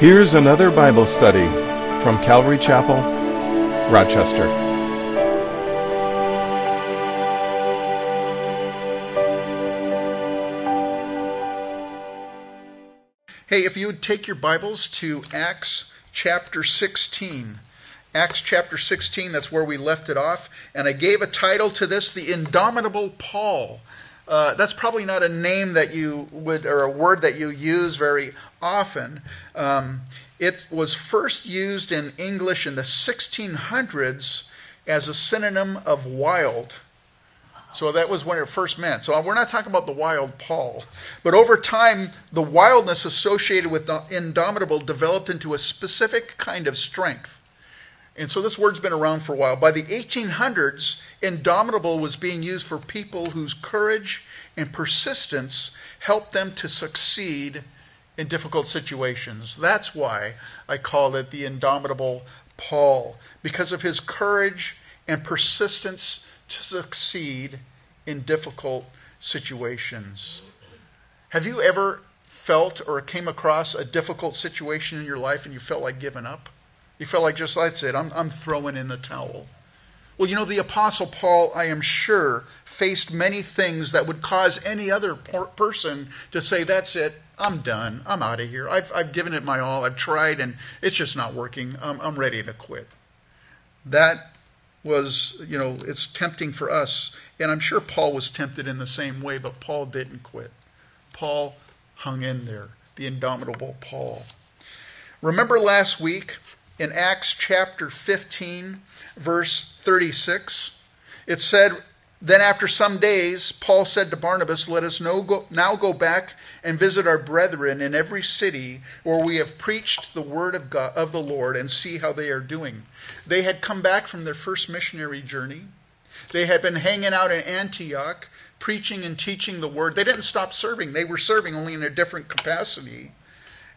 Here's another Bible study from Calvary Chapel, Rochester. Hey, if you would take your Bibles to Acts chapter 16. Acts chapter 16, that's where we left it off. And I gave a title to this, The Indomitable Paul. Uh, that's probably not a name that you would, or a word that you use very often. Um, it was first used in English in the 1600s as a synonym of wild. So that was when it first meant. So we're not talking about the wild Paul. But over time, the wildness associated with the indomitable developed into a specific kind of strength. And so this word's been around for a while. By the 1800s, indomitable was being used for people whose courage and persistence helped them to succeed in difficult situations. That's why I call it the indomitable Paul, because of his courage and persistence to succeed in difficult situations. Have you ever felt or came across a difficult situation in your life and you felt like giving up? You felt like just that's it, I'm, I'm throwing in the towel. Well, you know, the Apostle Paul, I am sure, faced many things that would cause any other person to say, That's it, I'm done, I'm out of here. I've, I've given it my all, I've tried, and it's just not working. I'm, I'm ready to quit. That was, you know, it's tempting for us. And I'm sure Paul was tempted in the same way, but Paul didn't quit. Paul hung in there, the indomitable Paul. Remember last week in Acts chapter 15, verse 36. It said, Then after some days, Paul said to Barnabas, Let us now go back and visit our brethren in every city where we have preached the word of, God, of the Lord and see how they are doing. They had come back from their first missionary journey. They had been hanging out in Antioch, preaching and teaching the word. They didn't stop serving, they were serving only in a different capacity.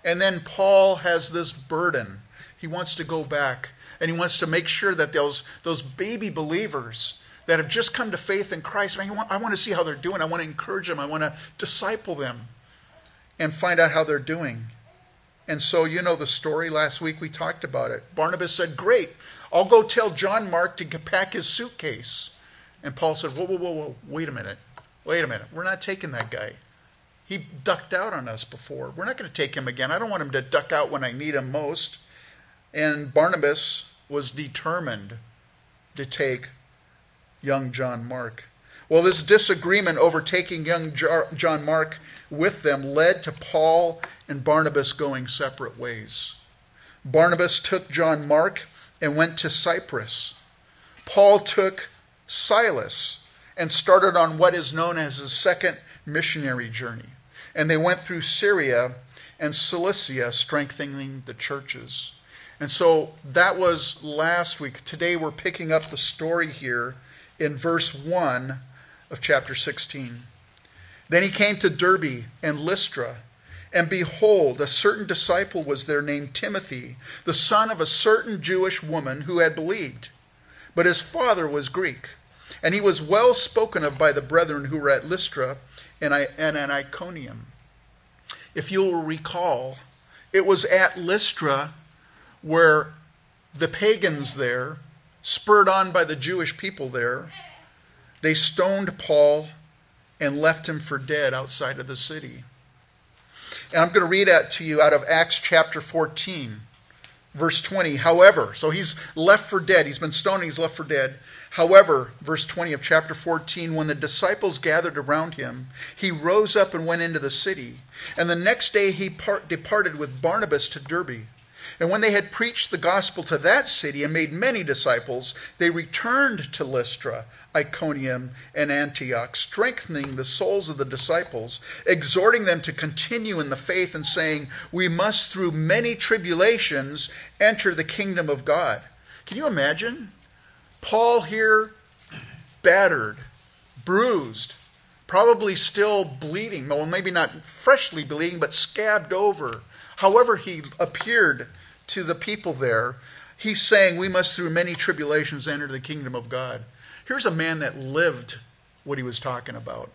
And then Paul has this burden he wants to go back and he wants to make sure that those, those baby believers that have just come to faith in Christ, man, I want to see how they're doing. I want to encourage them. I want to disciple them and find out how they're doing. And so, you know the story. Last week we talked about it. Barnabas said, Great, I'll go tell John Mark to pack his suitcase. And Paul said, Whoa, whoa, whoa, whoa, wait a minute. Wait a minute. We're not taking that guy. He ducked out on us before. We're not going to take him again. I don't want him to duck out when I need him most. And Barnabas was determined to take young John Mark. Well, this disagreement over taking young John Mark with them led to Paul and Barnabas going separate ways. Barnabas took John Mark and went to Cyprus. Paul took Silas and started on what is known as his second missionary journey. And they went through Syria and Cilicia, strengthening the churches. And so that was last week. Today we're picking up the story here in verse 1 of chapter 16. Then he came to Derbe and Lystra, and behold, a certain disciple was there named Timothy, the son of a certain Jewish woman who had believed. But his father was Greek, and he was well spoken of by the brethren who were at Lystra and at Iconium. If you will recall, it was at Lystra where the pagans there, spurred on by the Jewish people there, they stoned Paul and left him for dead outside of the city. And I'm going to read that to you out of Acts chapter 14, verse 20. However, so he's left for dead. He's been stoned, he's left for dead. However, verse 20 of chapter 14, when the disciples gathered around him, he rose up and went into the city. And the next day he part, departed with Barnabas to Derbe. And when they had preached the gospel to that city and made many disciples, they returned to Lystra, Iconium, and Antioch, strengthening the souls of the disciples, exhorting them to continue in the faith, and saying, We must through many tribulations enter the kingdom of God. Can you imagine? Paul here, battered, bruised, probably still bleeding. Well, maybe not freshly bleeding, but scabbed over. However, he appeared to the people there, he's saying we must through many tribulations enter the kingdom of God. Here's a man that lived what he was talking about.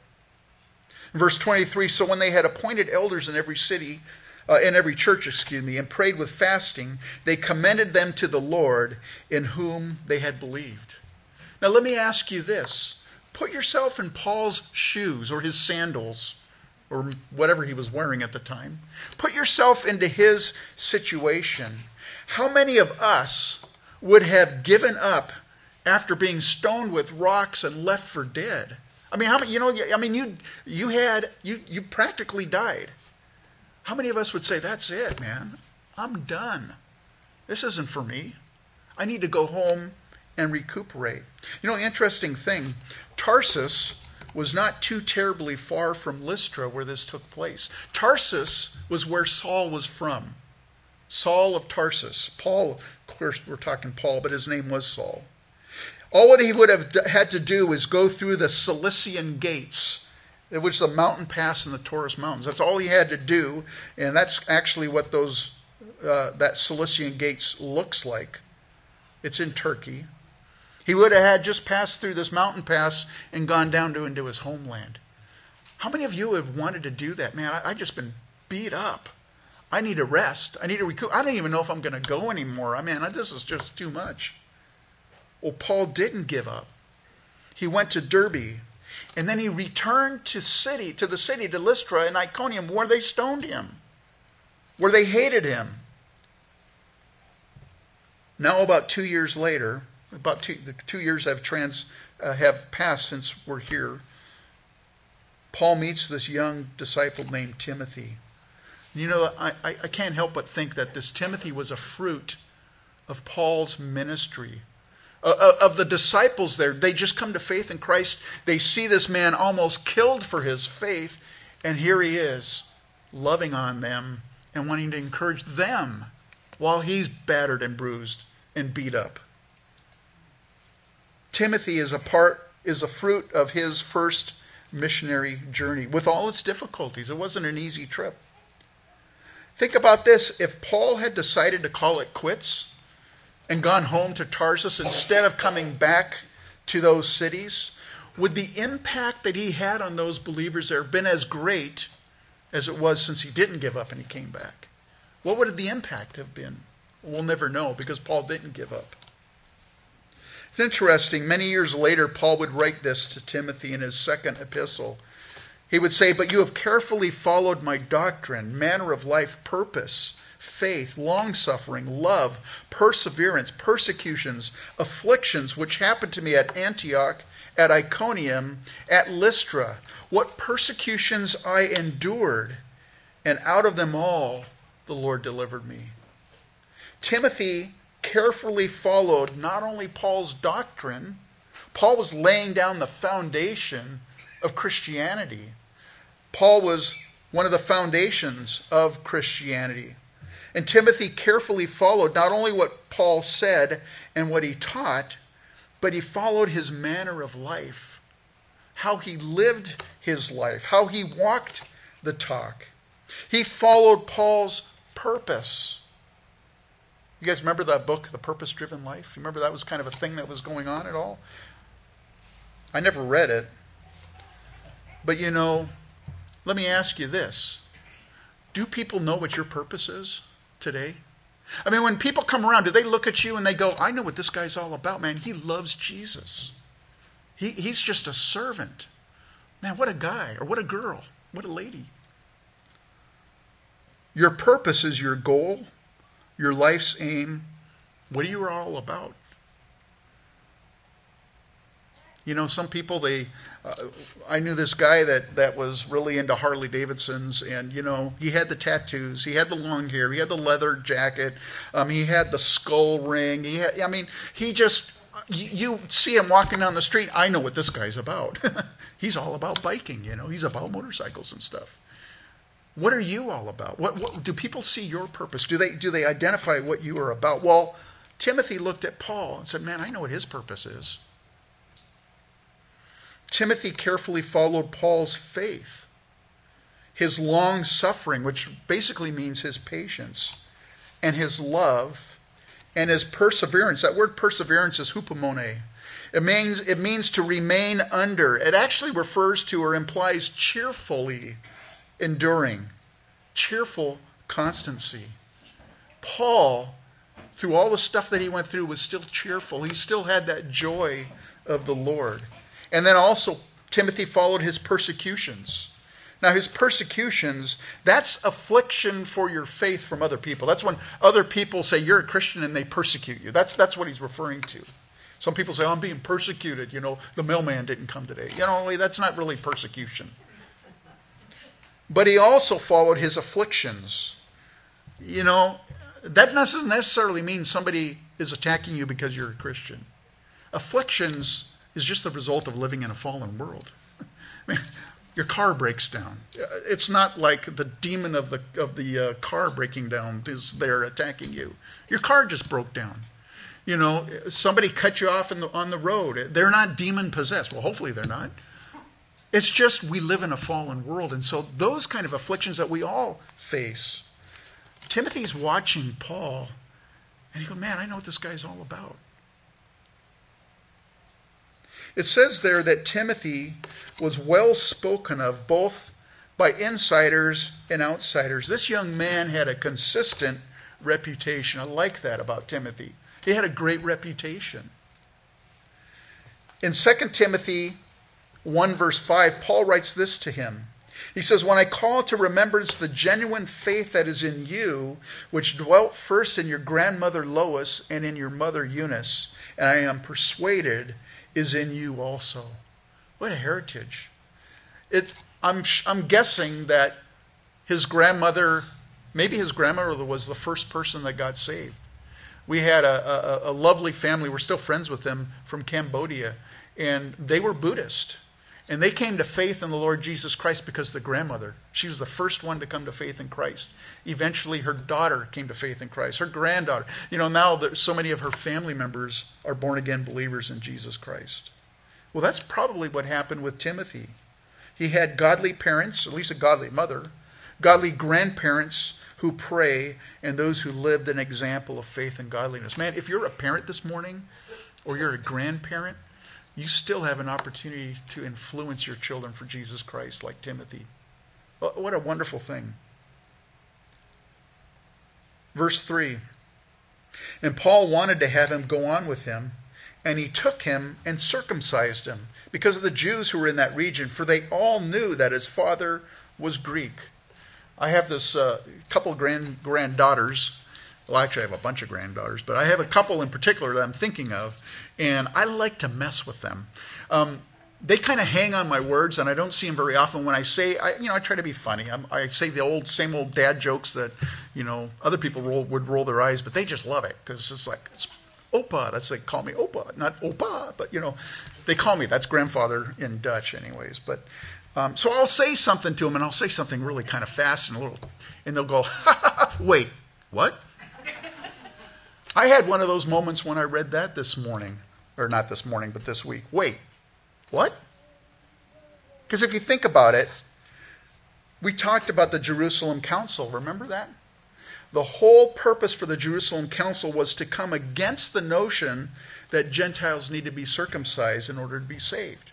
Verse 23 So when they had appointed elders in every city, uh, in every church, excuse me, and prayed with fasting, they commended them to the Lord in whom they had believed. Now, let me ask you this put yourself in Paul's shoes or his sandals or whatever he was wearing at the time. Put yourself into his situation. How many of us would have given up after being stoned with rocks and left for dead? I mean, how many, you know, I mean, you, you had, you, you practically died. How many of us would say, that's it, man? I'm done. This isn't for me. I need to go home and recuperate. You know, interesting thing Tarsus was not too terribly far from Lystra where this took place. Tarsus was where Saul was from. Saul of Tarsus. Paul, of course, we're talking Paul, but his name was Saul. All what he would have had to do is go through the Cilician gates, which is the mountain pass in the Taurus Mountains. That's all he had to do, and that's actually what those uh, that Cilician gates looks like. It's in Turkey. He would have had just passed through this mountain pass and gone down to into his homeland. How many of you have wanted to do that? Man, I, I just been beat up. I need a rest. I need to recoup. I don't even know if I'm going to go anymore. I mean, this is just too much. Well, Paul didn't give up. He went to Derbe, and then he returned to city, to the city, to Lystra and Iconium, where they stoned him, where they hated him. Now, about two years later, about two, the two years have trans uh, have passed since we're here. Paul meets this young disciple named Timothy. You know, I, I can't help but think that this Timothy was a fruit of Paul's ministry. Uh, uh, of the disciples there, they just come to faith in Christ. They see this man almost killed for his faith, and here he is, loving on them and wanting to encourage them while he's battered and bruised and beat up. Timothy is a part is a fruit of his first missionary journey with all its difficulties. It wasn't an easy trip. Think about this if Paul had decided to call it quits and gone home to Tarsus instead of coming back to those cities, would the impact that he had on those believers there have been as great as it was since he didn't give up and he came back? What would the impact have been? We'll never know because Paul didn't give up. It's interesting. Many years later, Paul would write this to Timothy in his second epistle. He would say, But you have carefully followed my doctrine, manner of life, purpose, faith, long suffering, love, perseverance, persecutions, afflictions, which happened to me at Antioch, at Iconium, at Lystra. What persecutions I endured, and out of them all the Lord delivered me. Timothy carefully followed not only Paul's doctrine, Paul was laying down the foundation of Christianity. Paul was one of the foundations of Christianity. And Timothy carefully followed not only what Paul said and what he taught, but he followed his manner of life, how he lived his life, how he walked the talk. He followed Paul's purpose. You guys remember that book, The Purpose Driven Life? You remember that was kind of a thing that was going on at all? I never read it. But you know, let me ask you this Do people know what your purpose is today? I mean, when people come around, do they look at you and they go, I know what this guy's all about, man. He loves Jesus. He, he's just a servant. Man, what a guy, or what a girl, what a lady. Your purpose is your goal your life's aim, what are you all about? You know, some people they. Uh, I knew this guy that that was really into Harley Davidsons, and you know, he had the tattoos, he had the long hair, he had the leather jacket, um, he had the skull ring. He had, I mean, he just. You, you see him walking down the street. I know what this guy's about. He's all about biking, you know. He's about motorcycles and stuff. What are you all about? What, what, do people see your purpose? Do they do they identify what you are about? Well, Timothy looked at Paul and said, "Man, I know what his purpose is." Timothy carefully followed Paul's faith, his long suffering, which basically means his patience, and his love, and his perseverance. That word perseverance is hupomone. It means, it means to remain under. It actually refers to or implies cheerfully enduring, cheerful constancy. Paul, through all the stuff that he went through, was still cheerful. He still had that joy of the Lord. And then also, Timothy followed his persecutions. Now, his persecutions, that's affliction for your faith from other people. That's when other people say you're a Christian and they persecute you. That's, that's what he's referring to. Some people say, oh, I'm being persecuted. You know, the mailman didn't come today. You know, that's not really persecution. But he also followed his afflictions. You know, that doesn't necessarily mean somebody is attacking you because you're a Christian. Afflictions is just the result of living in a fallen world. I mean, your car breaks down. It's not like the demon of the of the uh, car breaking down is there attacking you. Your car just broke down. You know, somebody cut you off the, on the road. They're not demon possessed. Well, hopefully they're not. It's just we live in a fallen world, and so those kind of afflictions that we all face. Timothy's watching Paul, and he goes, "Man, I know what this guy's all about." It says there that Timothy was well spoken of both by insiders and outsiders. This young man had a consistent reputation. I like that about Timothy. He had a great reputation. In 2 Timothy 1, verse 5, Paul writes this to him. He says, When I call to remembrance the genuine faith that is in you, which dwelt first in your grandmother Lois and in your mother Eunice, and I am persuaded is in you also. What a heritage. It, I'm, I'm guessing that his grandmother, maybe his grandmother was the first person that got saved. We had a, a, a lovely family, we're still friends with them from Cambodia, and they were Buddhist. And they came to faith in the Lord Jesus Christ because the grandmother, she was the first one to come to faith in Christ. Eventually, her daughter came to faith in Christ, her granddaughter. You know, now so many of her family members are born again believers in Jesus Christ. Well, that's probably what happened with Timothy. He had godly parents, at least a godly mother, godly grandparents who pray, and those who lived an example of faith and godliness. Man, if you're a parent this morning or you're a grandparent, you still have an opportunity to influence your children for Jesus Christ, like Timothy. What a wonderful thing. Verse 3 And Paul wanted to have him go on with him, and he took him and circumcised him because of the Jews who were in that region, for they all knew that his father was Greek. I have this uh, couple grand granddaughters well, actually, I have a bunch of granddaughters, but I have a couple in particular that I'm thinking of, and I like to mess with them. Um, they kind of hang on my words, and I don't see them very often. When I say, I, you know, I try to be funny. I'm, i say the old, same old dad jokes that, you know, other people roll, would roll their eyes, but they just love it because it's like it's opa. That's they call me opa, not opa, but you know, they call me. That's grandfather in Dutch, anyways. But um, so I'll say something to them, and I'll say something really kind of fast and a little, and they'll go, "Wait, what?" I had one of those moments when I read that this morning, or not this morning, but this week. Wait, what? Because if you think about it, we talked about the Jerusalem Council. Remember that? The whole purpose for the Jerusalem Council was to come against the notion that Gentiles need to be circumcised in order to be saved.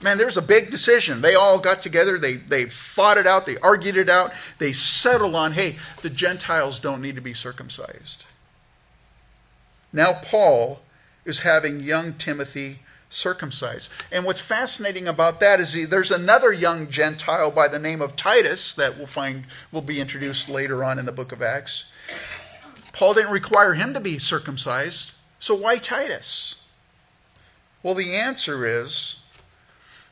Man, there's a big decision. They all got together, they, they fought it out, they argued it out, they settled on hey, the Gentiles don't need to be circumcised. Now, Paul is having young Timothy circumcised. And what's fascinating about that is he, there's another young Gentile by the name of Titus that we'll find will be introduced later on in the book of Acts. Paul didn't require him to be circumcised, so why Titus? Well, the answer is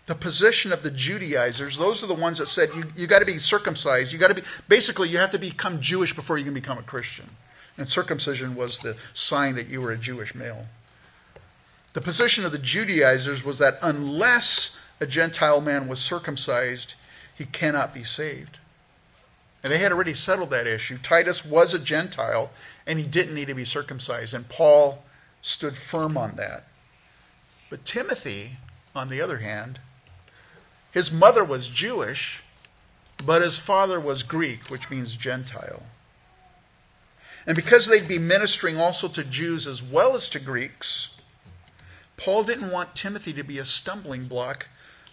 the position of the Judaizers. Those are the ones that said you, you got to be circumcised. You got to be basically you have to become Jewish before you can become a Christian. And circumcision was the sign that you were a Jewish male. The position of the Judaizers was that unless a Gentile man was circumcised, he cannot be saved. And they had already settled that issue. Titus was a Gentile, and he didn't need to be circumcised. And Paul stood firm on that. But Timothy, on the other hand, his mother was Jewish, but his father was Greek, which means Gentile. And because they'd be ministering also to Jews as well as to Greeks, Paul didn't want Timothy to be a stumbling block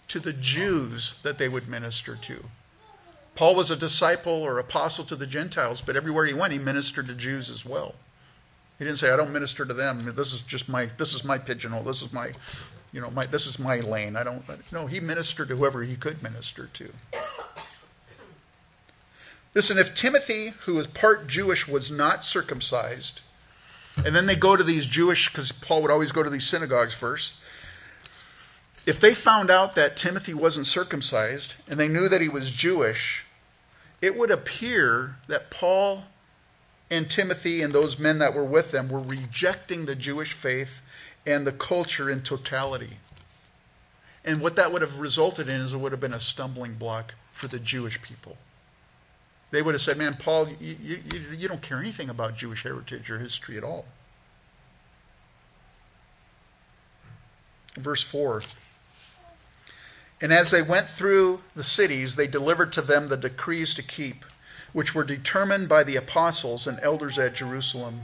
to the Jews that they would minister to. Paul was a disciple or apostle to the Gentiles, but everywhere he went, he ministered to Jews as well. He didn't say, "I don't minister to them. This is just my this is my pigeonhole. This is my, you know, my this is my lane. I don't." No, he ministered to whoever he could minister to. Listen, if Timothy, who is part Jewish, was not circumcised, and then they go to these Jewish, because Paul would always go to these synagogues first. If they found out that Timothy wasn't circumcised and they knew that he was Jewish, it would appear that Paul and Timothy and those men that were with them were rejecting the Jewish faith and the culture in totality. And what that would have resulted in is it would have been a stumbling block for the Jewish people. They would have said, Man, Paul, you, you, you don't care anything about Jewish heritage or history at all. Verse 4 and as they went through the cities, they delivered to them the decrees to keep, which were determined by the apostles and elders at Jerusalem.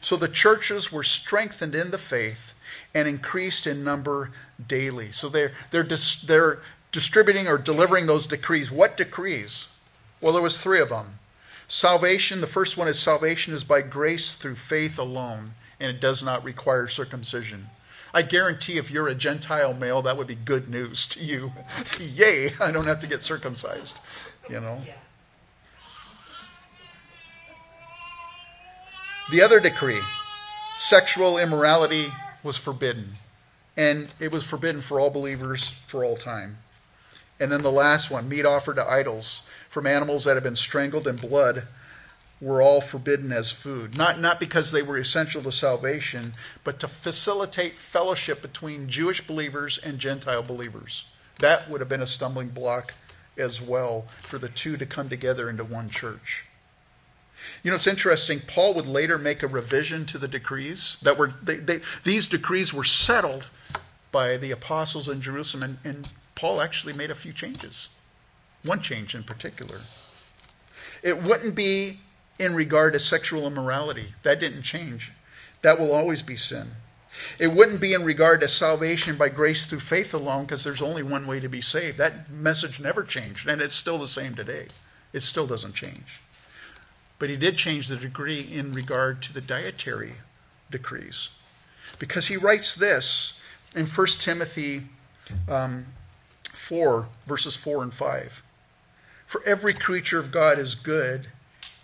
So the churches were strengthened in the faith and increased in number daily. So they're, they're, dis, they're distributing or delivering those decrees. What decrees? Well, there was three of them. Salvation, the first one is salvation is by grace through faith alone, and it does not require circumcision. I guarantee if you're a Gentile male, that would be good news to you. Yay, I don't have to get circumcised, you know. The other decree, sexual immorality was forbidden. And it was forbidden for all believers for all time. And then the last one, meat offered to idols from animals that have been strangled in blood were all forbidden as food. Not, not because they were essential to salvation, but to facilitate fellowship between Jewish believers and Gentile believers. That would have been a stumbling block as well for the two to come together into one church. You know, it's interesting. Paul would later make a revision to the decrees that were they, they, these decrees were settled by the apostles in Jerusalem, and, and Paul actually made a few changes. One change in particular. It wouldn't be in regard to sexual immorality. That didn't change. That will always be sin. It wouldn't be in regard to salvation by grace through faith alone because there's only one way to be saved. That message never changed, and it's still the same today. It still doesn't change. But he did change the degree in regard to the dietary decrees because he writes this in 1 Timothy um, 4, verses 4 and 5. For every creature of God is good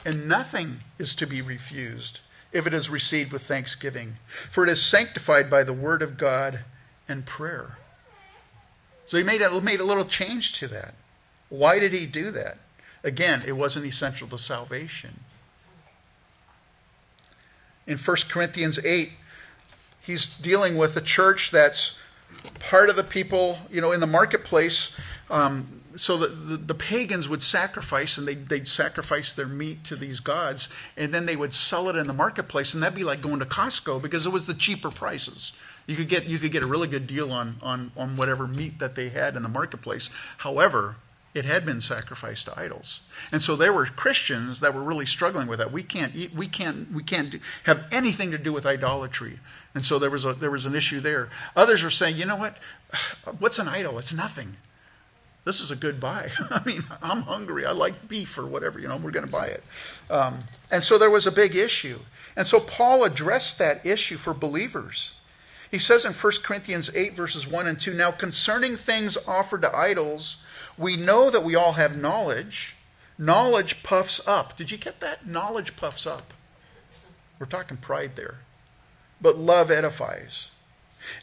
and nothing is to be refused if it is received with thanksgiving, for it is sanctified by the word of God and prayer. So he made a, made a little change to that. Why did he do that? Again, it wasn't essential to salvation. In 1 Corinthians 8, he's dealing with a church that's part of the people, you know, in the marketplace. Um, so the, the, the, pagans would sacrifice and they'd, they'd sacrifice their meat to these gods and then they would sell it in the marketplace and that'd be like going to costco because it was the cheaper prices. You could get you could get a really good deal on on on whatever meat that they had in the marketplace. However it had been sacrificed to idols. And so there were christians that were really struggling with that. We can't eat we can't we can't do, have anything to do with idolatry. And so there was a there was an issue there. Others were saying you know what? What's an idol? It's nothing this is a good buy. I mean, I'm hungry. I like beef or whatever, you know, we're going to buy it. Um, and so there was a big issue. And so Paul addressed that issue for believers. He says in 1 Corinthians 8, verses 1 and 2 Now concerning things offered to idols, we know that we all have knowledge. Knowledge puffs up. Did you get that? Knowledge puffs up. We're talking pride there. But love edifies.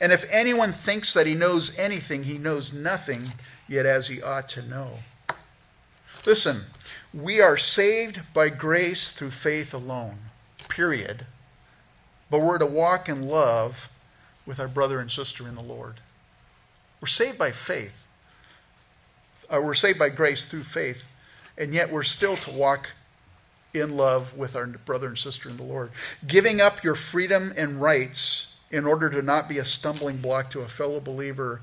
And if anyone thinks that he knows anything, he knows nothing yet as he ought to know. Listen, we are saved by grace through faith alone, period. But we're to walk in love with our brother and sister in the Lord. We're saved by faith. Uh, we're saved by grace through faith, and yet we're still to walk in love with our brother and sister in the Lord. Giving up your freedom and rights in order to not be a stumbling block to a fellow believer,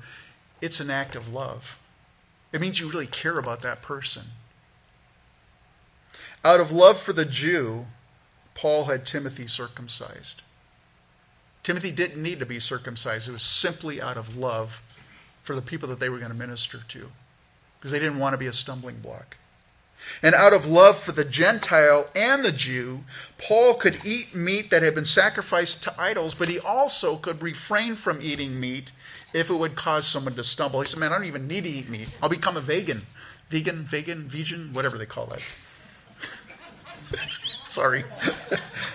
it's an act of love. It means you really care about that person. Out of love for the Jew, Paul had Timothy circumcised. Timothy didn't need to be circumcised. It was simply out of love for the people that they were going to minister to because they didn't want to be a stumbling block. And out of love for the Gentile and the Jew, Paul could eat meat that had been sacrificed to idols, but he also could refrain from eating meat if it would cause someone to stumble. He said, Man, I don't even need to eat meat. I'll become a vegan. Vegan, vegan, vegan, whatever they call it. Sorry.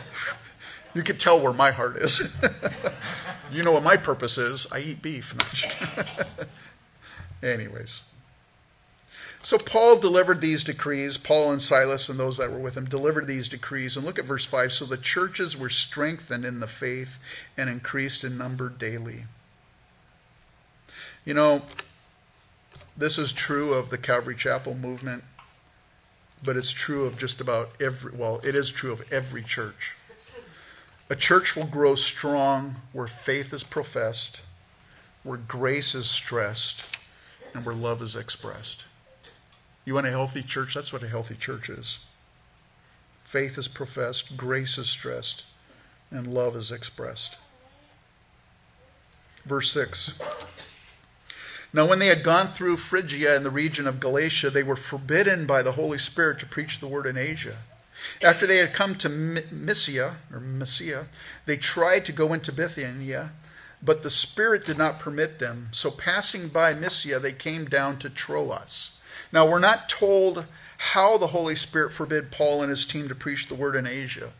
you could tell where my heart is. you know what my purpose is. I eat beef. Anyways. So Paul delivered these decrees, Paul and Silas and those that were with him delivered these decrees. And look at verse 5. So the churches were strengthened in the faith and increased in number daily. You know, this is true of the Calvary Chapel movement, but it's true of just about every, well, it is true of every church. A church will grow strong where faith is professed, where grace is stressed, and where love is expressed. You want a healthy church? That's what a healthy church is. Faith is professed, grace is stressed, and love is expressed. Verse 6. Now, when they had gone through Phrygia and the region of Galatia, they were forbidden by the Holy Spirit to preach the word in Asia. After they had come to Mysia, or Mysia, they tried to go into Bithynia, but the Spirit did not permit them. So, passing by Mysia, they came down to Troas. Now, we're not told how the Holy Spirit forbid Paul and his team to preach the word in Asia.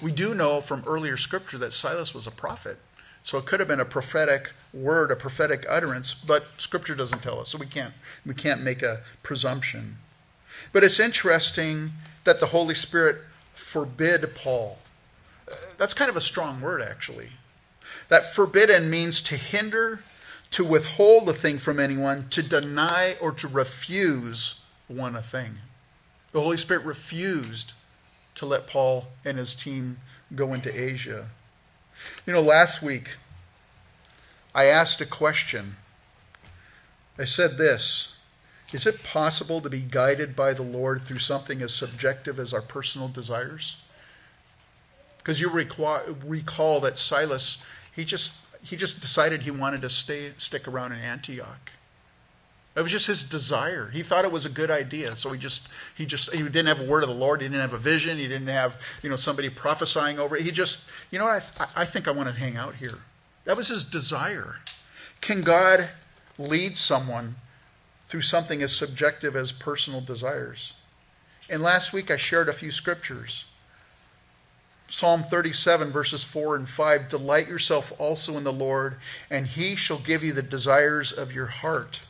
We do know from earlier scripture that Silas was a prophet. So it could have been a prophetic word, a prophetic utterance, but scripture doesn't tell us. So we can't we can't make a presumption. But it's interesting that the Holy Spirit forbid Paul. That's kind of a strong word actually. That forbidden means to hinder, to withhold a thing from anyone, to deny or to refuse one a thing. The Holy Spirit refused to let Paul and his team go into Asia. You know, last week I asked a question. I said this Is it possible to be guided by the Lord through something as subjective as our personal desires? Because you recall, recall that Silas, he just he just decided he wanted to stay stick around in Antioch. It was just his desire. He thought it was a good idea, so he just he just he didn't have a word of the Lord. He didn't have a vision. He didn't have you know somebody prophesying over it. He just you know what I I think I want to hang out here. That was his desire. Can God lead someone through something as subjective as personal desires? And last week I shared a few scriptures. Psalm 37, verses 4 and 5 Delight yourself also in the Lord, and he shall give you the desires of your heart.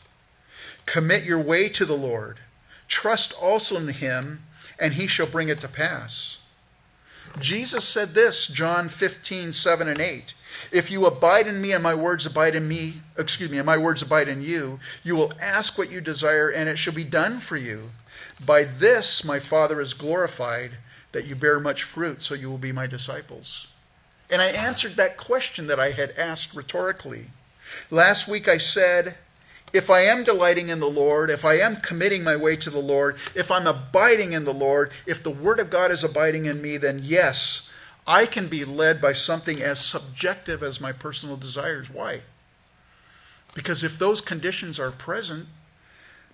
Commit your way to the Lord. Trust also in him, and he shall bring it to pass. Jesus said this, John 15, 7 and 8. If you abide in me and my words abide in me, excuse me, and my words abide in you, you will ask what you desire, and it shall be done for you. By this my Father is glorified that you bear much fruit, so you will be my disciples. And I answered that question that I had asked rhetorically. Last week I said, if I am delighting in the Lord, if I am committing my way to the Lord, if I'm abiding in the Lord, if the Word of God is abiding in me, then yes, I can be led by something as subjective as my personal desires. Why? Because if those conditions are present,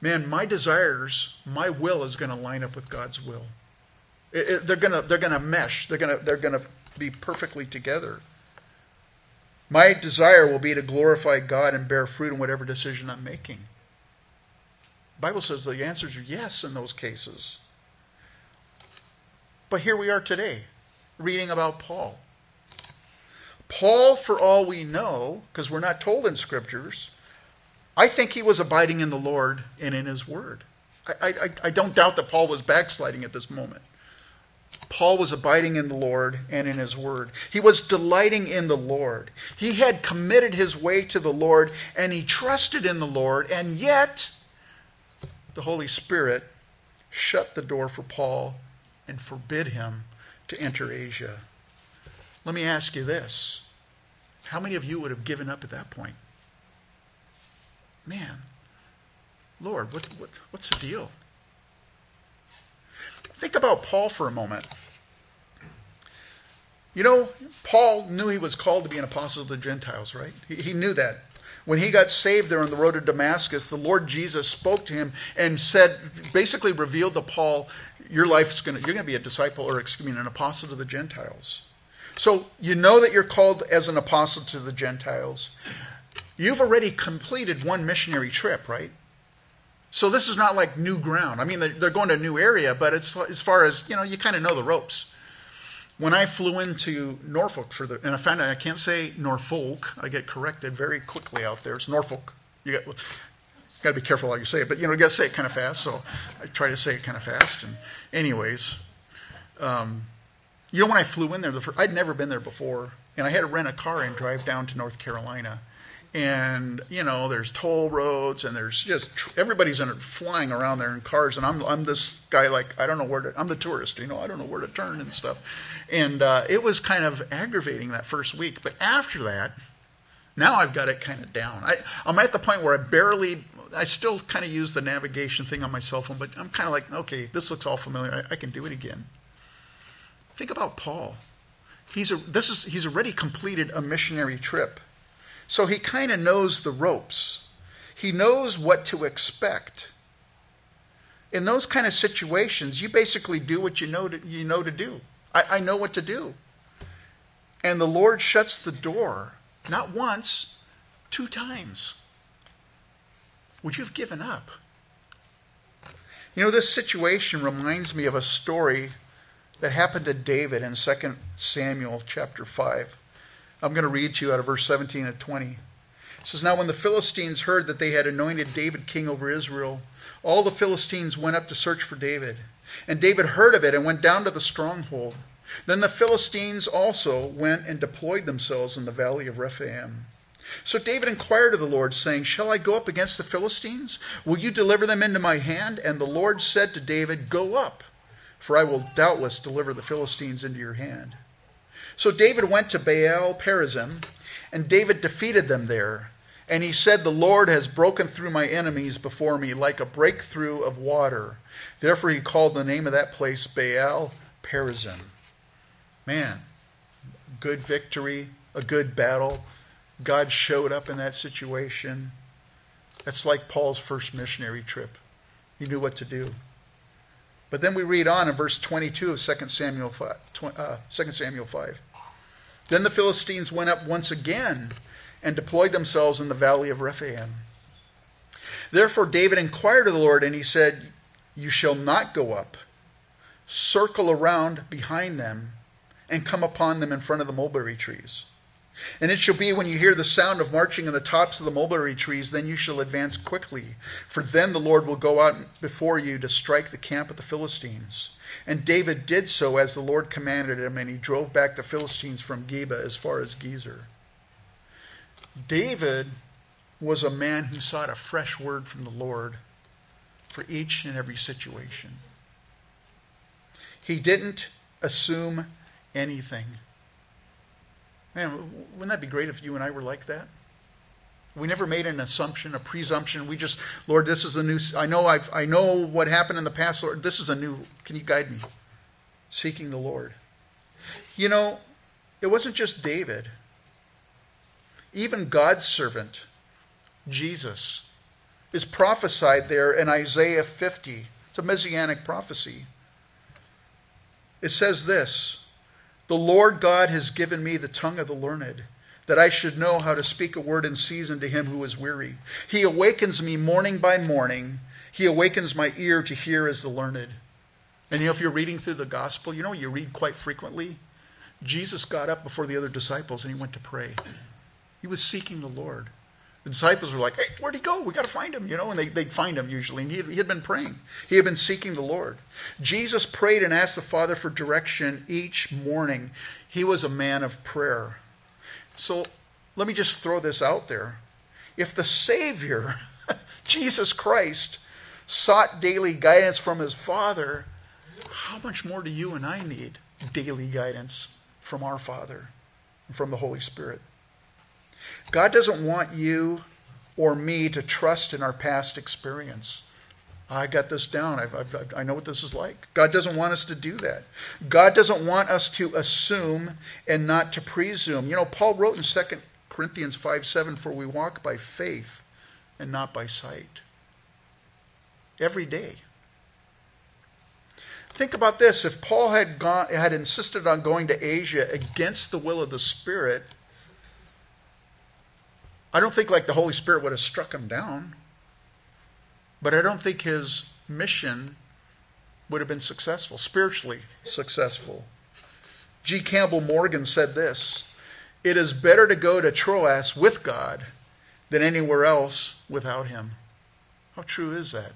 man, my desires, my will is going to line up with God's will. It, it, they're gonna they're gonna mesh. They're gonna they're gonna be perfectly together. My desire will be to glorify God and bear fruit in whatever decision I'm making. The Bible says the answers are yes in those cases. But here we are today, reading about Paul. Paul, for all we know, because we're not told in scriptures, I think he was abiding in the Lord and in his word. I, I, I don't doubt that Paul was backsliding at this moment. Paul was abiding in the Lord and in his word. He was delighting in the Lord. He had committed his way to the Lord and he trusted in the Lord, and yet the Holy Spirit shut the door for Paul and forbid him to enter Asia. Let me ask you this how many of you would have given up at that point? Man, Lord, what, what, what's the deal? Think about Paul for a moment. You know, Paul knew he was called to be an apostle to the Gentiles, right? He, he knew that. When he got saved there on the road to Damascus, the Lord Jesus spoke to him and said, basically revealed to Paul, your life's gonna you're gonna be a disciple or excuse me, an apostle to the Gentiles. So you know that you're called as an apostle to the Gentiles. You've already completed one missionary trip, right? So this is not like new ground. I mean, they're going to a new area, but it's as far as you know, you kind of know the ropes. When I flew into Norfolk for the, and I found out I can't say Norfolk. I get corrected very quickly out there. It's Norfolk. You got, got to be careful how you say it, but you know, you got to say it kind of fast. So I try to say it kind of fast. And anyways, um, you know, when I flew in there, the first, I'd never been there before, and I had to rent a car and drive down to North Carolina and you know there's toll roads and there's just everybody's in flying around there in cars and I'm I'm this guy like I don't know where to I'm the tourist you know I don't know where to turn and stuff and uh, it was kind of aggravating that first week but after that now I've got it kind of down I I'm at the point where I barely I still kind of use the navigation thing on my cell phone but I'm kind of like okay this looks all familiar I, I can do it again think about Paul he's a this is he's already completed a missionary trip so he kind of knows the ropes. He knows what to expect. In those kind of situations, you basically do what you know to, you know to do. I, I know what to do. And the Lord shuts the door, not once, two times. Would you have given up? You know, this situation reminds me of a story that happened to David in 2 Samuel chapter 5. I'm going to read to you out of verse 17 and 20. It says, Now when the Philistines heard that they had anointed David king over Israel, all the Philistines went up to search for David. And David heard of it and went down to the stronghold. Then the Philistines also went and deployed themselves in the valley of Rephaim. So David inquired of the Lord, saying, Shall I go up against the Philistines? Will you deliver them into my hand? And the Lord said to David, Go up, for I will doubtless deliver the Philistines into your hand. So David went to Baal Perazim, and David defeated them there. And he said, The Lord has broken through my enemies before me like a breakthrough of water. Therefore he called the name of that place Baal Perazim. Man, good victory, a good battle. God showed up in that situation. That's like Paul's first missionary trip. He knew what to do. But then we read on in verse 22 of 2 Samuel 5. Uh, 2 Samuel 5. Then the Philistines went up once again and deployed themselves in the valley of Rephaim. Therefore David inquired of the Lord, and he said, You shall not go up. Circle around behind them and come upon them in front of the mulberry trees. And it shall be when you hear the sound of marching in the tops of the mulberry trees, then you shall advance quickly, for then the Lord will go out before you to strike the camp of the Philistines. And David did so as the Lord commanded him, and he drove back the Philistines from Geba as far as Gezer. David was a man who sought a fresh word from the Lord for each and every situation. He didn't assume anything. Man, wouldn't that be great if you and I were like that? We never made an assumption, a presumption. We just, Lord, this is a new. I know I've, I know what happened in the past. Lord, this is a new. Can you guide me? Seeking the Lord. You know, it wasn't just David. Even God's servant, Jesus, is prophesied there in Isaiah 50. It's a messianic prophecy. It says this The Lord God has given me the tongue of the learned that I should know how to speak a word in season to him who is weary. He awakens me morning by morning. He awakens my ear to hear as the learned. And you know, if you're reading through the gospel, you know, you read quite frequently. Jesus got up before the other disciples and he went to pray. He was seeking the Lord. The disciples were like, hey, where'd he go? We got to find him, you know, and they, they'd find him usually. And he had, he had been praying, he had been seeking the Lord. Jesus prayed and asked the Father for direction each morning. He was a man of prayer. So let me just throw this out there. If the Savior, Jesus Christ, sought daily guidance from his Father, how much more do you and I need daily guidance from our Father and from the Holy Spirit? God doesn't want you or me to trust in our past experience. I got this down. I've, I've, i know what this is like. God doesn't want us to do that. God doesn't want us to assume and not to presume. You know, Paul wrote in 2 Corinthians 5 7, for we walk by faith and not by sight. Every day. Think about this. If Paul had, gone, had insisted on going to Asia against the will of the Spirit, I don't think like the Holy Spirit would have struck him down. But I don't think his mission would have been successful, spiritually successful. G. Campbell Morgan said this It is better to go to Troas with God than anywhere else without Him. How true is that?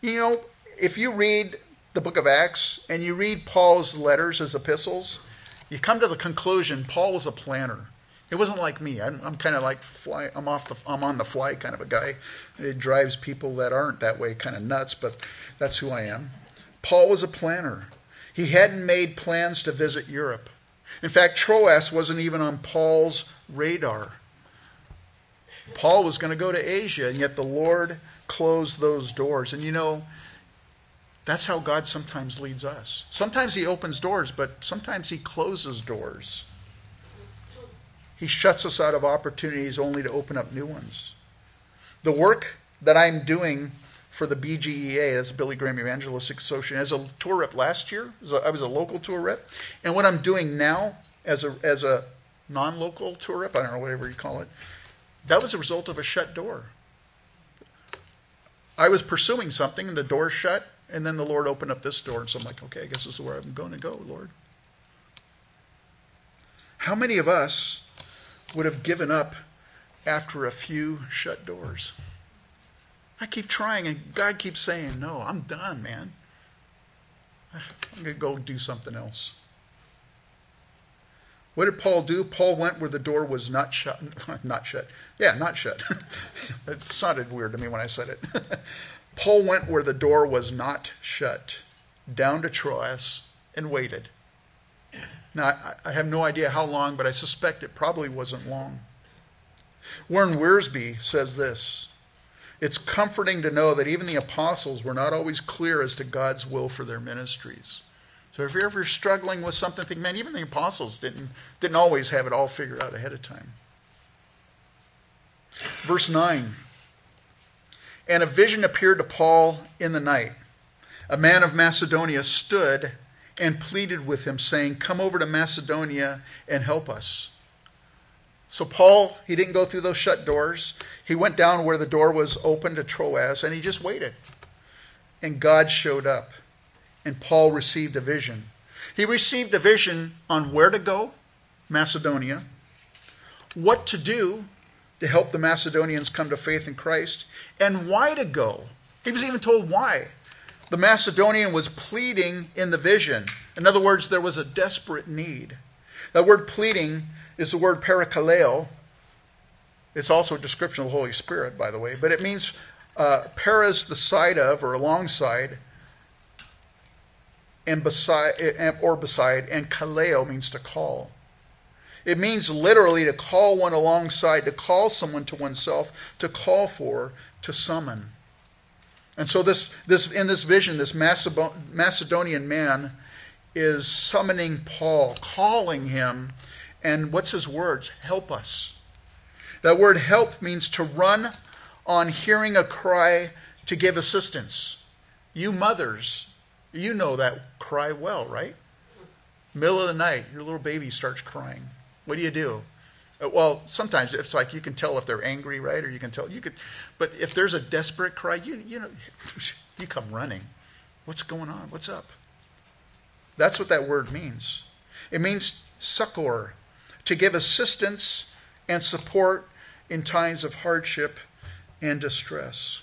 You know, if you read the book of Acts and you read Paul's letters, his epistles, you come to the conclusion Paul was a planner. It wasn't like me. I'm, I'm kind of like fly. I'm off the. I'm on the fly kind of a guy. It drives people that aren't that way kind of nuts, but that's who I am. Paul was a planner. He hadn't made plans to visit Europe. In fact, Troas wasn't even on Paul's radar. Paul was going to go to Asia, and yet the Lord closed those doors. And you know, that's how God sometimes leads us. Sometimes He opens doors, but sometimes He closes doors. He shuts us out of opportunities only to open up new ones. The work that I'm doing for the BGEA, that's Billy Graham Evangelistic Association, as a tour rep last year, I was a local tour rep, and what I'm doing now as a as a non-local tour rep, I don't know whatever you call it, that was a result of a shut door. I was pursuing something and the door shut, and then the Lord opened up this door, and so I'm like, okay, I guess this is where I'm going to go, Lord. How many of us would have given up after a few shut doors. I keep trying, and God keeps saying, No, I'm done, man. I'm going to go do something else. What did Paul do? Paul went where the door was not shut. Not shut. Yeah, not shut. it sounded weird to me when I said it. Paul went where the door was not shut, down to Troas, and waited. Now, I have no idea how long, but I suspect it probably wasn't long. Warren Wiersbe says this It's comforting to know that even the apostles were not always clear as to God's will for their ministries. So if you're ever struggling with something, think, man, even the apostles didn't, didn't always have it all figured out ahead of time. Verse 9 And a vision appeared to Paul in the night. A man of Macedonia stood and pleaded with him, saying, Come over to Macedonia and help us. So, Paul, he didn't go through those shut doors. He went down where the door was open to Troas and he just waited. And God showed up, and Paul received a vision. He received a vision on where to go, Macedonia, what to do to help the Macedonians come to faith in Christ, and why to go. He was even told why the Macedonian was pleading in the vision. In other words, there was a desperate need. That word pleading is the word parakaleo. It's also a description of the Holy Spirit, by the way, but it means uh, paras, the side of or alongside, and beside or beside, and kaleo means to call. It means literally to call one alongside, to call someone to oneself, to call for, to summon. And so this, this in this vision, this Macedonian man is summoning Paul, calling him, and what's his words? Help us. That word help means to run on hearing a cry to give assistance. You mothers, you know that cry well, right? Middle of the night, your little baby starts crying. What do you do? Well, sometimes it's like you can tell if they're angry, right? Or you can tell you could, but if there's a desperate cry, you you know, you come running. What's going on? What's up? That's what that word means. It means succor, to give assistance and support in times of hardship and distress.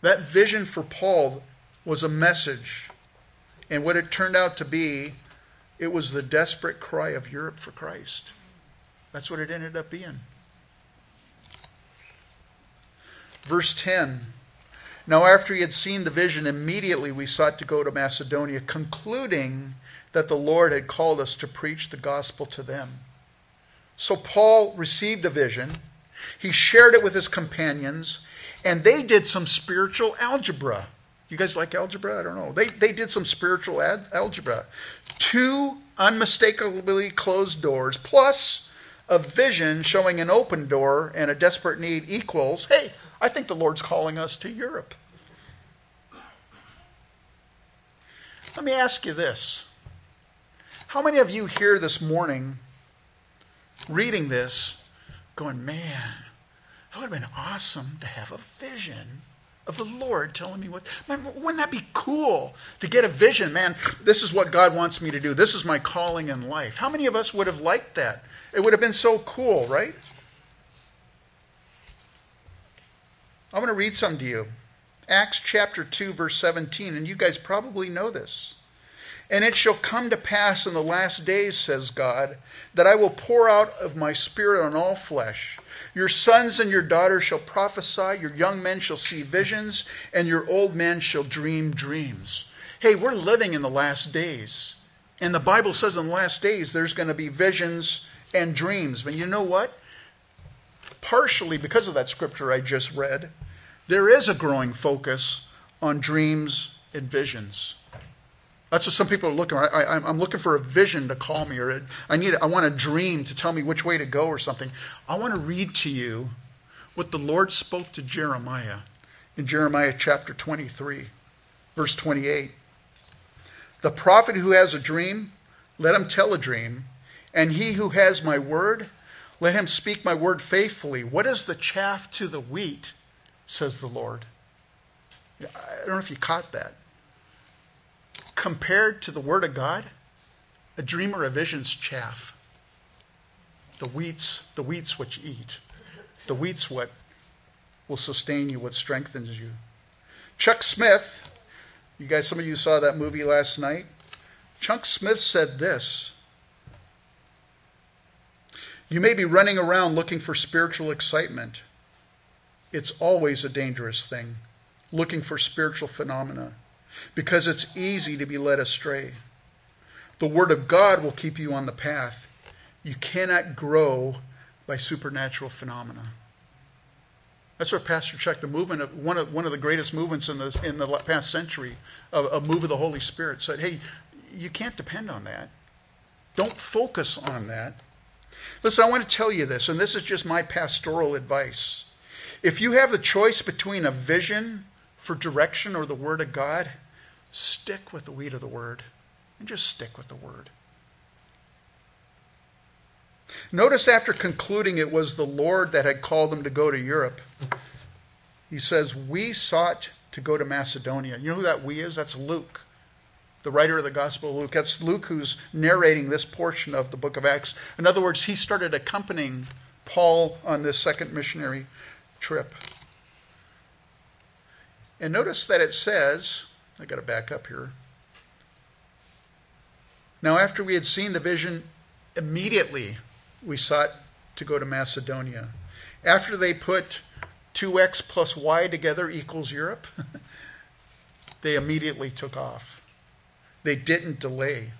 That vision for Paul was a message, and what it turned out to be, it was the desperate cry of Europe for Christ. That's what it ended up being. Verse 10 Now, after he had seen the vision, immediately we sought to go to Macedonia, concluding that the Lord had called us to preach the gospel to them. So, Paul received a vision, he shared it with his companions, and they did some spiritual algebra. You guys like algebra? I don't know. They, they did some spiritual ad, algebra. Two unmistakably closed doors plus a vision showing an open door and a desperate need equals hey, I think the Lord's calling us to Europe. Let me ask you this. How many of you here this morning reading this going, man, that would have been awesome to have a vision of the Lord telling me what. Man, wouldn't that be cool to get a vision? Man, this is what God wants me to do. This is my calling in life. How many of us would have liked that? It would have been so cool, right? I'm going to read some to you. Acts chapter 2, verse 17, and you guys probably know this. And it shall come to pass in the last days, says God, that I will pour out of my spirit on all flesh. Your sons and your daughters shall prophesy, your young men shall see visions, and your old men shall dream dreams. Hey, we're living in the last days. And the Bible says in the last days there's going to be visions and dreams. But you know what? Partially because of that scripture I just read, there is a growing focus on dreams and visions. That's what some people are looking for. I, am looking for a vision to call me, or I need, I want a dream to tell me which way to go, or something. I want to read to you what the Lord spoke to Jeremiah in Jeremiah chapter 23, verse 28. The prophet who has a dream, let him tell a dream, and he who has my word, let him speak my word faithfully. What is the chaff to the wheat, says the Lord? I don't know if you caught that compared to the Word of God, a dream or a vision's chaff. The wheat's, the wheat's what you eat. The wheat's what will sustain you, what strengthens you. Chuck Smith, you guys, some of you saw that movie last night. Chuck Smith said this You may be running around looking for spiritual excitement. It's always a dangerous thing, looking for spiritual phenomena because it's easy to be led astray. The Word of God will keep you on the path. You cannot grow by supernatural phenomena. That's what Pastor Chuck, the movement of one of one of the greatest movements in the in the past century, a, a move of the Holy Spirit, said, "Hey, you can't depend on that. Don't focus on that." Listen, I want to tell you this, and this is just my pastoral advice. If you have the choice between a vision for direction or the Word of God, Stick with the wheat of the word and just stick with the word. Notice after concluding it was the Lord that had called them to go to Europe, he says, We sought to go to Macedonia. You know who that we is? That's Luke, the writer of the Gospel of Luke. That's Luke who's narrating this portion of the book of Acts. In other words, he started accompanying Paul on this second missionary trip. And notice that it says, I got to back up here. Now, after we had seen the vision, immediately we sought to go to Macedonia. After they put 2x plus y together equals Europe, they immediately took off. They didn't delay.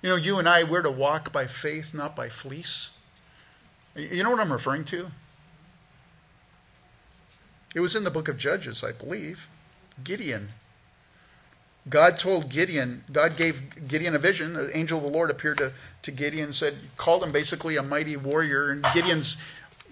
You know, you and I, we're to walk by faith, not by fleece. You know what I'm referring to? It was in the book of Judges, I believe. Gideon God told Gideon, God gave Gideon a vision. The angel of the Lord appeared to, to Gideon and said, called him basically a mighty warrior. And Gideon's,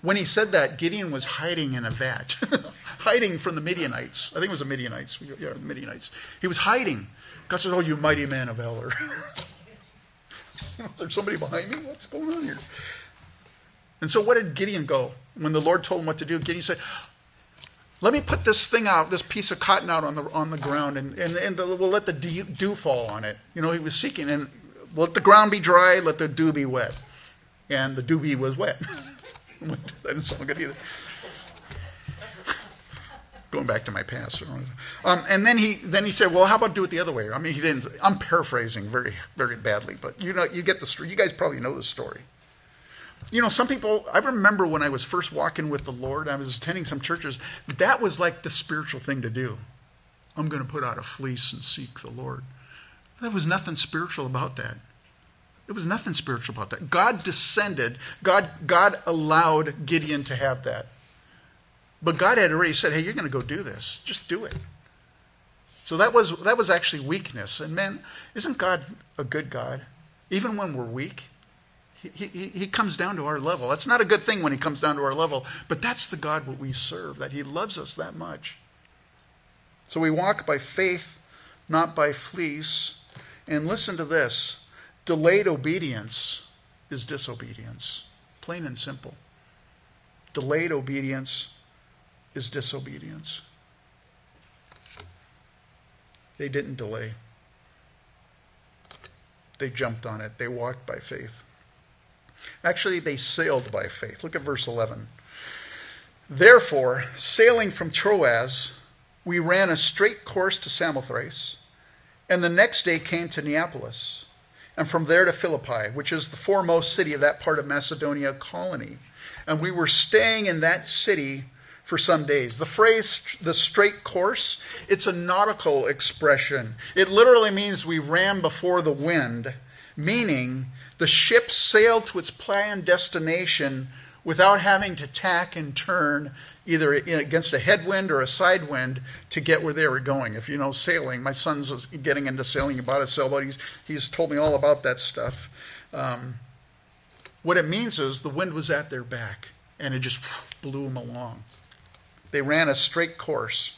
when he said that, Gideon was hiding in a vat, hiding from the Midianites. I think it was the Midianites. Yeah, Midianites. He was hiding. God said, Oh, you mighty man of valor. Is there somebody behind me? What's going on here? And so, what did Gideon go? When the Lord told him what to do, Gideon said, let me put this thing out, this piece of cotton out on the on the ground, and and, and the, we'll let the dew, dew fall on it. You know, he was seeking, and let the ground be dry, let the dew be wet, and the dew was wet. that didn't sound good either. Going back to my past, um, and then he then he said, "Well, how about do it the other way?" I mean, he didn't. I'm paraphrasing very very badly, but you know, you get the story. You guys probably know the story you know, some people, I remember when I was first walking with the Lord, I was attending some churches, that was like the spiritual thing to do. I'm going to put out a fleece and seek the Lord. There was nothing spiritual about that. There was nothing spiritual about that. God descended, God, God allowed Gideon to have that. But God had already said, hey, you're going to go do this. Just do it. So that was that was actually weakness. And man, isn't God a good God? Even when we're weak, he, he, he comes down to our level. That's not a good thing when he comes down to our level, but that's the God that we serve, that he loves us that much. So we walk by faith, not by fleece. And listen to this delayed obedience is disobedience, plain and simple. Delayed obedience is disobedience. They didn't delay. They jumped on it. They walked by faith. Actually, they sailed by faith. Look at verse 11. Therefore, sailing from Troas, we ran a straight course to Samothrace, and the next day came to Neapolis, and from there to Philippi, which is the foremost city of that part of Macedonia colony. And we were staying in that city for some days. The phrase, the straight course, it's a nautical expression. It literally means we ran before the wind, meaning the ship sailed to its planned destination without having to tack and turn either against a headwind or a side wind to get where they were going. If you know sailing, my son's getting into sailing. He bought a sailboat. He's, he's told me all about that stuff. Um, what it means is the wind was at their back and it just blew them along. They ran a straight course.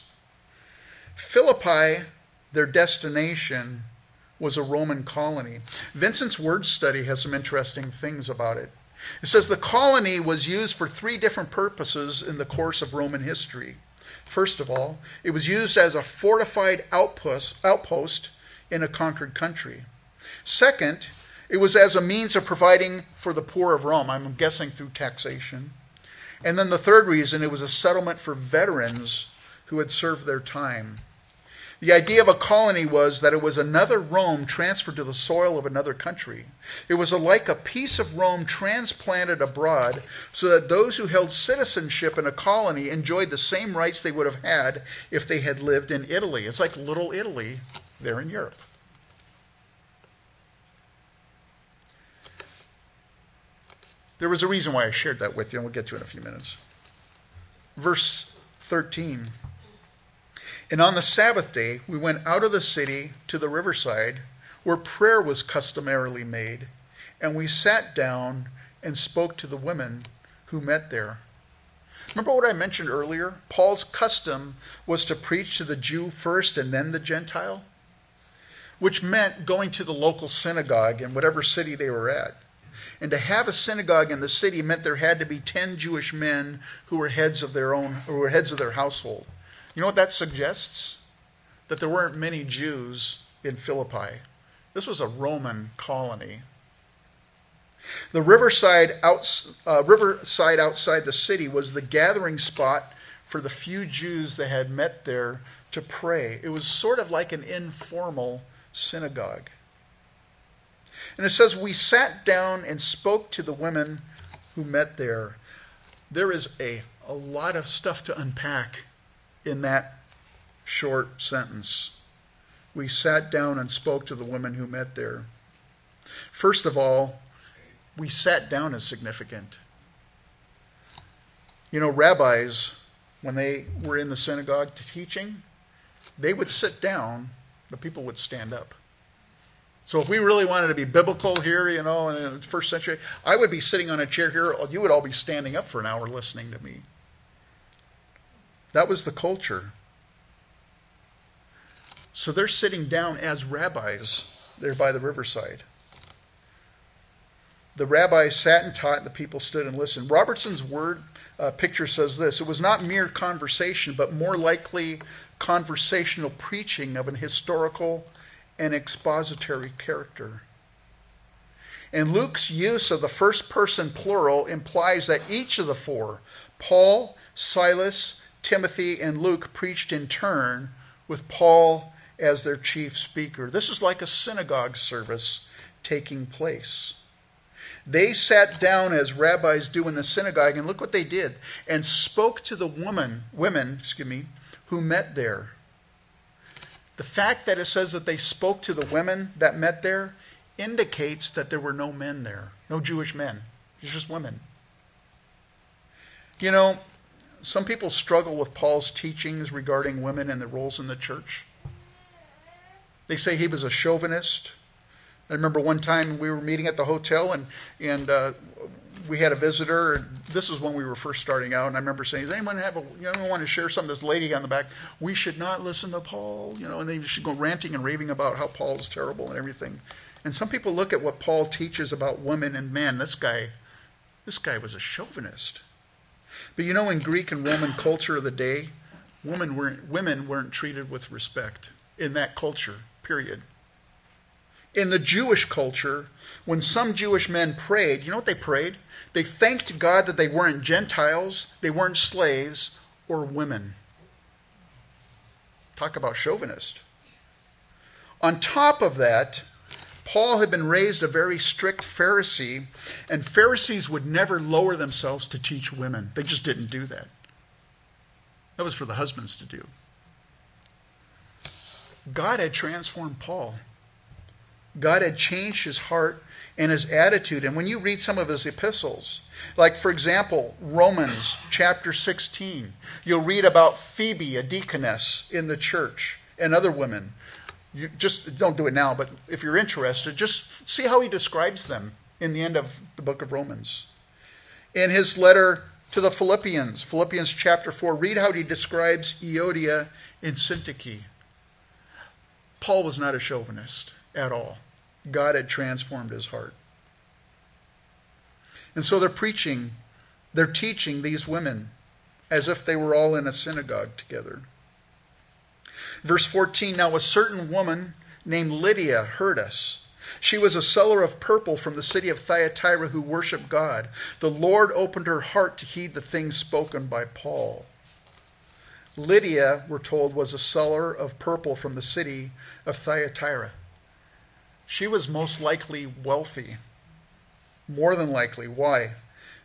Philippi, their destination, was a Roman colony. Vincent's word study has some interesting things about it. It says the colony was used for three different purposes in the course of Roman history. First of all, it was used as a fortified outpost, outpost in a conquered country. Second, it was as a means of providing for the poor of Rome, I'm guessing through taxation. And then the third reason, it was a settlement for veterans who had served their time. The idea of a colony was that it was another Rome transferred to the soil of another country. It was like a piece of Rome transplanted abroad so that those who held citizenship in a colony enjoyed the same rights they would have had if they had lived in Italy. It's like little Italy there in Europe. There was a reason why I shared that with you, and we'll get to it in a few minutes. Verse 13. And on the Sabbath day, we went out of the city to the riverside where prayer was customarily made, and we sat down and spoke to the women who met there. Remember what I mentioned earlier? Paul's custom was to preach to the Jew first and then the Gentile, which meant going to the local synagogue in whatever city they were at. And to have a synagogue in the city meant there had to be 10 Jewish men who were heads of their own who were heads of their household. You know what that suggests? That there weren't many Jews in Philippi. This was a Roman colony. The riverside, outs, uh, riverside outside the city was the gathering spot for the few Jews that had met there to pray. It was sort of like an informal synagogue. And it says, We sat down and spoke to the women who met there. There is a, a lot of stuff to unpack in that short sentence. We sat down and spoke to the women who met there. First of all, we sat down is significant. You know, rabbis, when they were in the synagogue teaching, they would sit down, but people would stand up. So if we really wanted to be biblical here, you know, in the first century, I would be sitting on a chair here. You would all be standing up for an hour listening to me. That was the culture. So they're sitting down as rabbis there by the riverside. The rabbis sat and taught, and the people stood and listened. Robertson's word uh, picture says this it was not mere conversation, but more likely conversational preaching of an historical and expository character. And Luke's use of the first person plural implies that each of the four, Paul, Silas, Timothy and Luke preached in turn with Paul as their chief speaker. This is like a synagogue service taking place. They sat down as rabbis do in the synagogue, and look what they did, and spoke to the woman, women, excuse me, who met there. The fact that it says that they spoke to the women that met there indicates that there were no men there, no Jewish men, It's just women. You know, some people struggle with Paul's teachings regarding women and their roles in the church. They say he was a chauvinist. I remember one time we were meeting at the hotel and, and uh, we had a visitor. This is when we were first starting out. And I remember saying, Does anyone have a, you know, want to share some this lady on the back? We should not listen to Paul, you know, and they should go ranting and raving about how Paul is terrible and everything. And some people look at what Paul teaches about women and men. This guy, this guy was a chauvinist. But you know, in Greek and Roman culture of the day, women weren't, women weren't treated with respect in that culture, period. In the Jewish culture, when some Jewish men prayed, you know what they prayed? They thanked God that they weren't Gentiles, they weren't slaves, or women. Talk about chauvinist. On top of that, Paul had been raised a very strict Pharisee, and Pharisees would never lower themselves to teach women. They just didn't do that. That was for the husbands to do. God had transformed Paul. God had changed his heart and his attitude. And when you read some of his epistles, like for example, Romans chapter 16, you'll read about Phoebe, a deaconess in the church, and other women you just don't do it now, but if you're interested, just see how he describes them in the end of the book of Romans. In his letter to the Philippians, Philippians chapter 4, read how he describes Euodia and Syntyche. Paul was not a chauvinist at all. God had transformed his heart. And so they're preaching, they're teaching these women as if they were all in a synagogue together. Verse 14 Now a certain woman named Lydia heard us. She was a seller of purple from the city of Thyatira who worshiped God. The Lord opened her heart to heed the things spoken by Paul. Lydia, we're told, was a seller of purple from the city of Thyatira. She was most likely wealthy. More than likely. Why?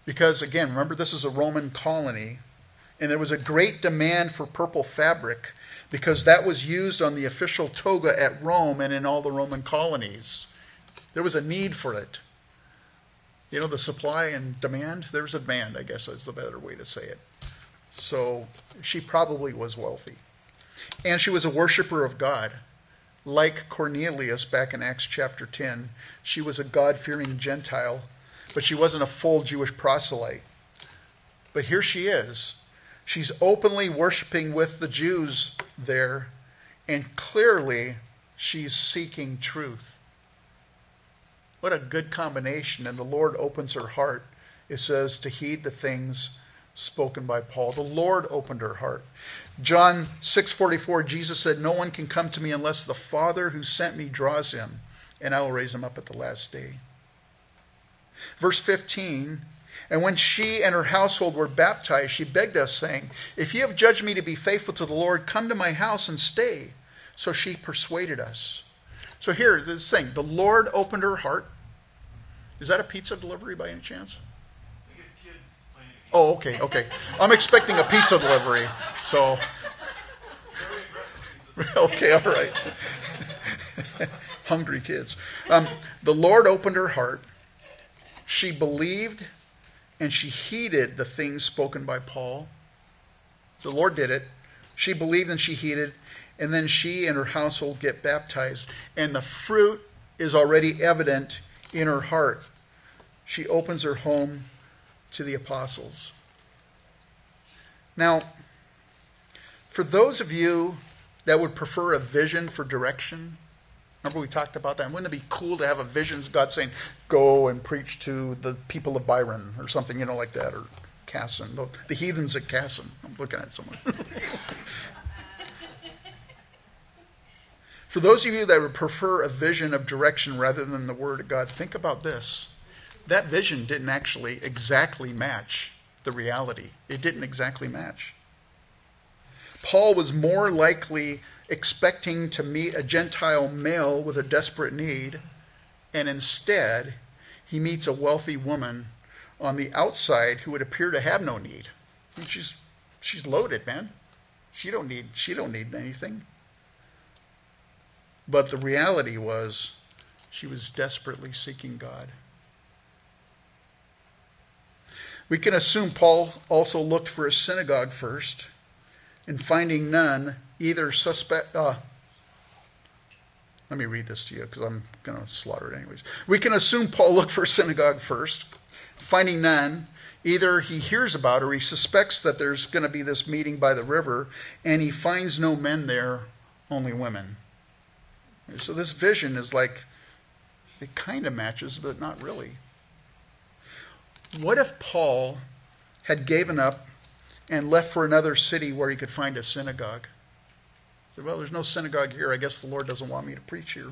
Because, again, remember, this is a Roman colony, and there was a great demand for purple fabric because that was used on the official toga at Rome and in all the Roman colonies. There was a need for it. You know, the supply and demand, there was a demand, I guess is the better way to say it. So she probably was wealthy. And she was a worshiper of God. Like Cornelius back in Acts chapter 10, she was a God fearing Gentile, but she wasn't a full Jewish proselyte. But here she is, She's openly worshiping with the Jews there, and clearly she's seeking truth. What a good combination. And the Lord opens her heart, it says, to heed the things spoken by Paul. The Lord opened her heart. John 6:44 Jesus said, "No one can come to me unless the Father who sent me draws him, and I will raise him up at the last day." Verse 15 and when she and her household were baptized, she begged us, saying, If you have judged me to be faithful to the Lord, come to my house and stay. So she persuaded us. So here, this thing the Lord opened her heart. Is that a pizza delivery by any chance? Oh, okay, okay. I'm expecting a pizza delivery. So, okay, all right. Hungry kids. Um, the Lord opened her heart. She believed and she heeded the things spoken by Paul. The Lord did it. She believed and she heeded, and then she and her household get baptized. And the fruit is already evident in her heart. She opens her home to the apostles. Now, for those of you that would prefer a vision for direction, Remember we talked about that? Wouldn't it be cool to have a vision? of God saying, go and preach to the people of Byron or something, you know, like that, or Casson, the, the heathens at Casson. I'm looking at someone. For those of you that would prefer a vision of direction rather than the Word of God, think about this. That vision didn't actually exactly match the reality, it didn't exactly match. Paul was more likely expecting to meet a Gentile male with a desperate need, and instead, he meets a wealthy woman on the outside who would appear to have no need. She's she's loaded, man. She don't need she don't need anything. But the reality was she was desperately seeking God. We can assume Paul also looked for a synagogue first, and finding none, either suspect, uh, Let me read this to you because I'm going to slaughter it anyways. We can assume Paul looked for a synagogue first, finding none. Either he hears about or he suspects that there's going to be this meeting by the river, and he finds no men there, only women. So this vision is like, it kind of matches, but not really. What if Paul had given up and left for another city where he could find a synagogue? Said, well, there's no synagogue here. I guess the Lord doesn't want me to preach here.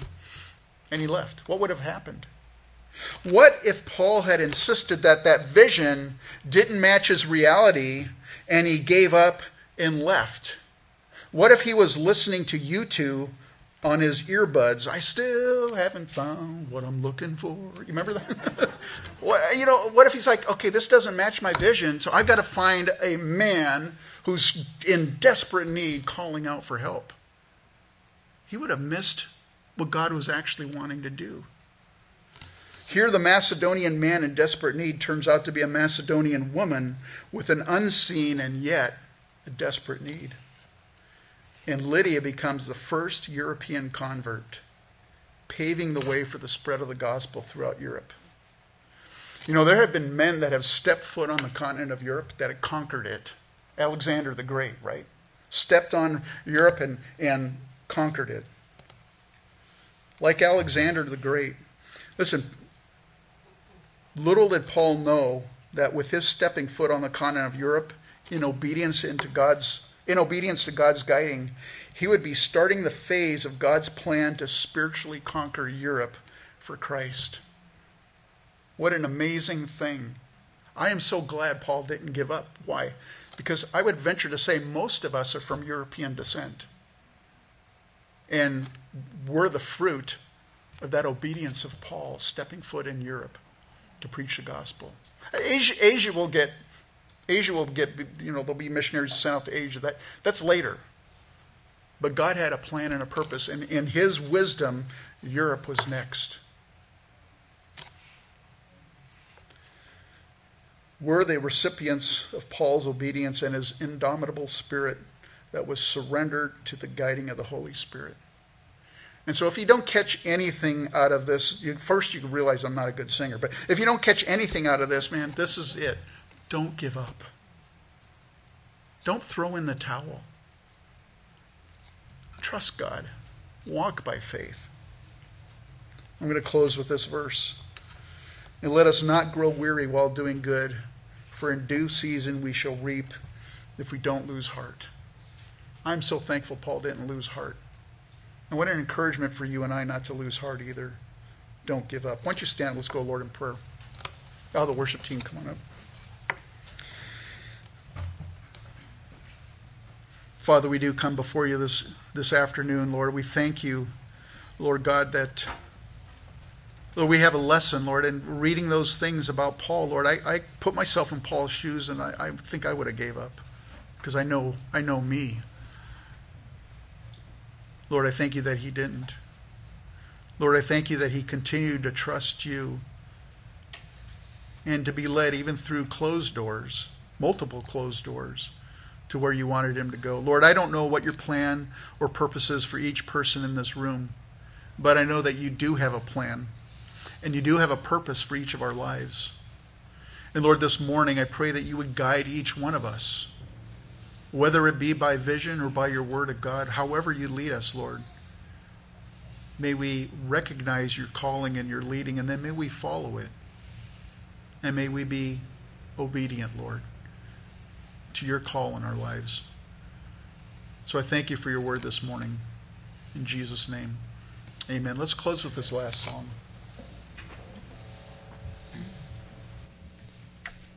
And he left. What would have happened? What if Paul had insisted that that vision didn't match his reality and he gave up and left? What if he was listening to U2 on his earbuds? I still haven't found what I'm looking for. You remember that? what, you know, what if he's like, okay, this doesn't match my vision, so I've got to find a man who's in desperate need calling out for help? He would have missed what God was actually wanting to do. Here, the Macedonian man in desperate need turns out to be a Macedonian woman with an unseen and yet a desperate need. And Lydia becomes the first European convert, paving the way for the spread of the gospel throughout Europe. You know, there have been men that have stepped foot on the continent of Europe that have conquered it. Alexander the Great, right? Stepped on Europe and, and conquered it. Like Alexander the Great. Listen, little did Paul know that with his stepping foot on the continent of Europe, in obedience into God's in obedience to God's guiding, he would be starting the phase of God's plan to spiritually conquer Europe for Christ. What an amazing thing. I am so glad Paul didn't give up. Why? Because I would venture to say most of us are from European descent. And we're the fruit of that obedience of Paul stepping foot in Europe to preach the gospel. Asia, Asia will get Asia will get, you know, there'll be missionaries sent out to Asia. That, that's later. But God had a plan and a purpose, and in His wisdom, Europe was next. Were they recipients of Paul's obedience and his indomitable spirit that was surrendered to the guiding of the Holy Spirit? And so, if you don't catch anything out of this, you, first you can realize I'm not a good singer. But if you don't catch anything out of this, man, this is it. Don't give up. Don't throw in the towel. Trust God. Walk by faith. I'm going to close with this verse. And let us not grow weary while doing good, for in due season we shall reap if we don't lose heart. I'm so thankful Paul didn't lose heart. And what an encouragement for you and I not to lose heart either. Don't give up. Don't you stand? Let's go, Lord, in prayer. Oh, the worship team, come on up. Father, we do come before you this, this afternoon, Lord. We thank you, Lord God, that Lord, we have a lesson, Lord, in reading those things about Paul, Lord. I, I put myself in Paul's shoes and I, I think I would have gave up because I know I know me. Lord, I thank you that he didn't. Lord, I thank you that he continued to trust you and to be led even through closed doors, multiple closed doors to where you wanted him to go. Lord, I don't know what your plan or purpose is for each person in this room, but I know that you do have a plan and you do have a purpose for each of our lives. And Lord, this morning I pray that you would guide each one of us, whether it be by vision or by your word of God, however you lead us, Lord. May we recognize your calling and your leading, and then may we follow it. And may we be obedient, Lord to your call in our lives. So I thank you for your word this morning. In Jesus' name, amen. Let's close with this last song.